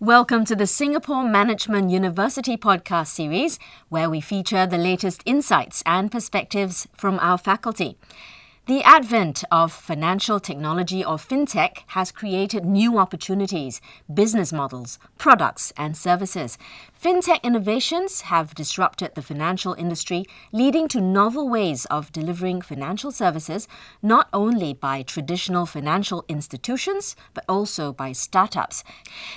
Welcome to the Singapore Management University podcast series, where we feature the latest insights and perspectives from our faculty. The advent of financial technology or fintech has created new opportunities, business models, products, and services. Fintech innovations have disrupted the financial industry, leading to novel ways of delivering financial services not only by traditional financial institutions, but also by startups.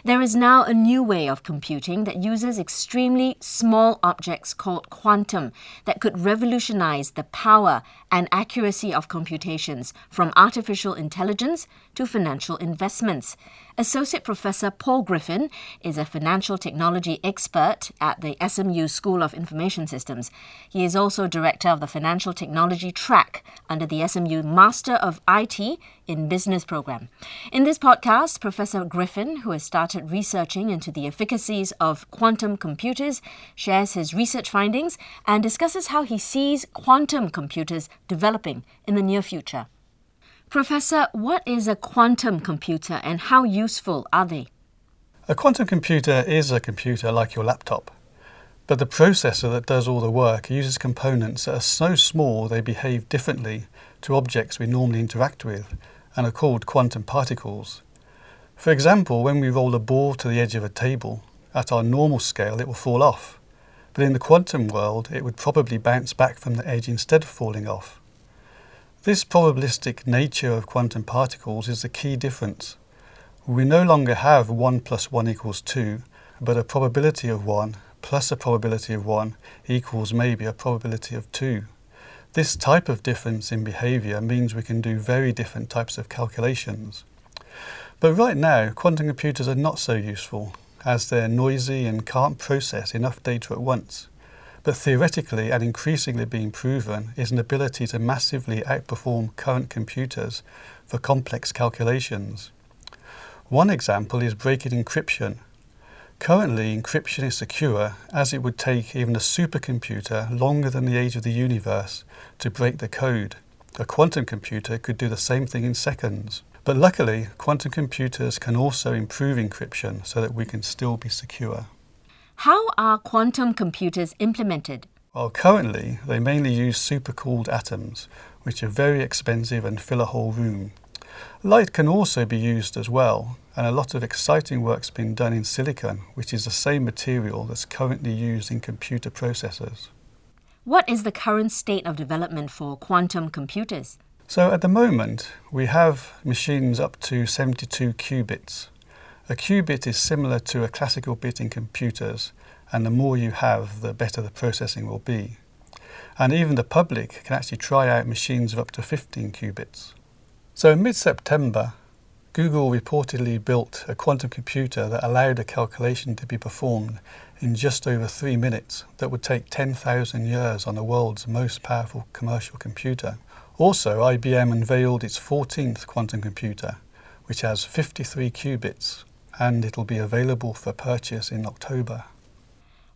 There is now a new way of computing that uses extremely small objects called quantum that could revolutionize the power and accuracy of computations from artificial intelligence to financial investments. Associate Professor Paul Griffin is a financial technology expert at the SMU School of Information Systems. He is also director of the Financial Technology track under the SMU Master of IT in Business program. In this podcast, Professor Griffin, who has started researching into the efficacies of quantum computers, shares his research findings and discusses how he sees quantum computers developing in the near future. Professor, what is a quantum computer and how useful are they? A quantum computer is a computer like your laptop, but the processor that does all the work uses components that are so small they behave differently to objects we normally interact with and are called quantum particles. For example, when we roll a ball to the edge of a table, at our normal scale it will fall off, but in the quantum world it would probably bounce back from the edge instead of falling off. This probabilistic nature of quantum particles is the key difference. We no longer have 1 plus 1 equals 2, but a probability of 1 plus a probability of 1 equals maybe a probability of 2. This type of difference in behavior means we can do very different types of calculations. But right now, quantum computers are not so useful, as they're noisy and can't process enough data at once but theoretically and increasingly being proven is an ability to massively outperform current computers for complex calculations. One example is break-it encryption. Currently, encryption is secure as it would take even a supercomputer longer than the age of the universe to break the code. A quantum computer could do the same thing in seconds. But luckily, quantum computers can also improve encryption so that we can still be secure. How are quantum computers implemented? Well, currently, they mainly use supercooled atoms, which are very expensive and fill a whole room. Light can also be used as well, and a lot of exciting work's been done in silicon, which is the same material that's currently used in computer processors. What is the current state of development for quantum computers? So, at the moment, we have machines up to 72 qubits, a qubit is similar to a classical bit in computers, and the more you have, the better the processing will be. And even the public can actually try out machines of up to 15 qubits. So in mid-September, Google reportedly built a quantum computer that allowed a calculation to be performed in just over three minutes that would take 10,000 years on the world's most powerful commercial computer. Also, IBM unveiled its 14th quantum computer, which has 53 qubits, and it'll be available for purchase in October.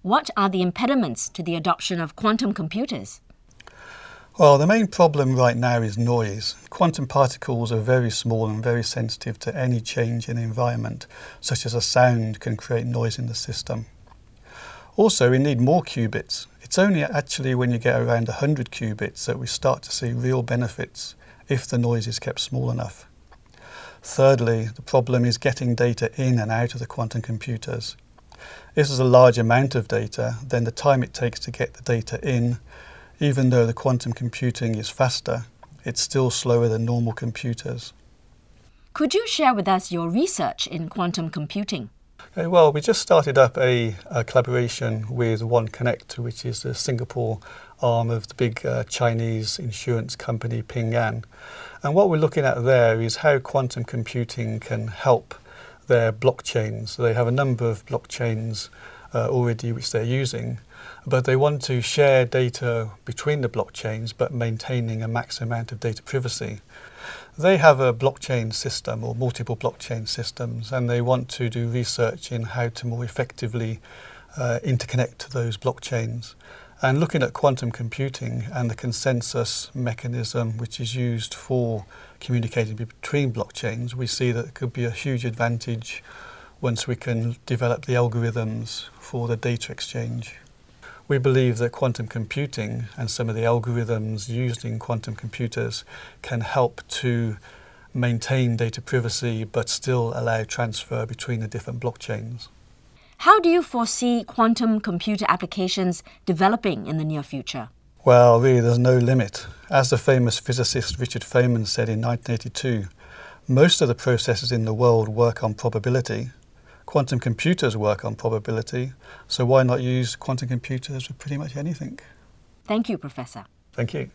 What are the impediments to the adoption of quantum computers? Well, the main problem right now is noise. Quantum particles are very small and very sensitive to any change in the environment, such as a sound can create noise in the system. Also, we need more qubits. It's only actually when you get around 100 qubits that we start to see real benefits if the noise is kept small enough. Thirdly, the problem is getting data in and out of the quantum computers. If there's a large amount of data, then the time it takes to get the data in, even though the quantum computing is faster, it's still slower than normal computers. Could you share with us your research in quantum computing? Okay, well, we just started up a, a, collaboration with OneConnect, which is the Singapore arm of the big uh, Chinese insurance company Ping An. And what we're looking at there is how quantum computing can help their blockchains. So they have a number of blockchains uh, already which they're using, but they want to share data between the blockchains but maintaining a max amount of data privacy. They have a blockchain system or multiple blockchain systems and they want to do research in how to more effectively uh, interconnect those blockchains. And looking at quantum computing and the consensus mechanism which is used for communicating between blockchains, we see that it could be a huge advantage once we can develop the algorithms for the data exchange. We believe that quantum computing and some of the algorithms used in quantum computers can help to maintain data privacy but still allow transfer between the different blockchains. How do you foresee quantum computer applications developing in the near future? Well, really, there's no limit. As the famous physicist Richard Feynman said in 1982, most of the processes in the world work on probability. Quantum computers work on probability, so why not use quantum computers for pretty much anything? Thank you, Professor. Thank you.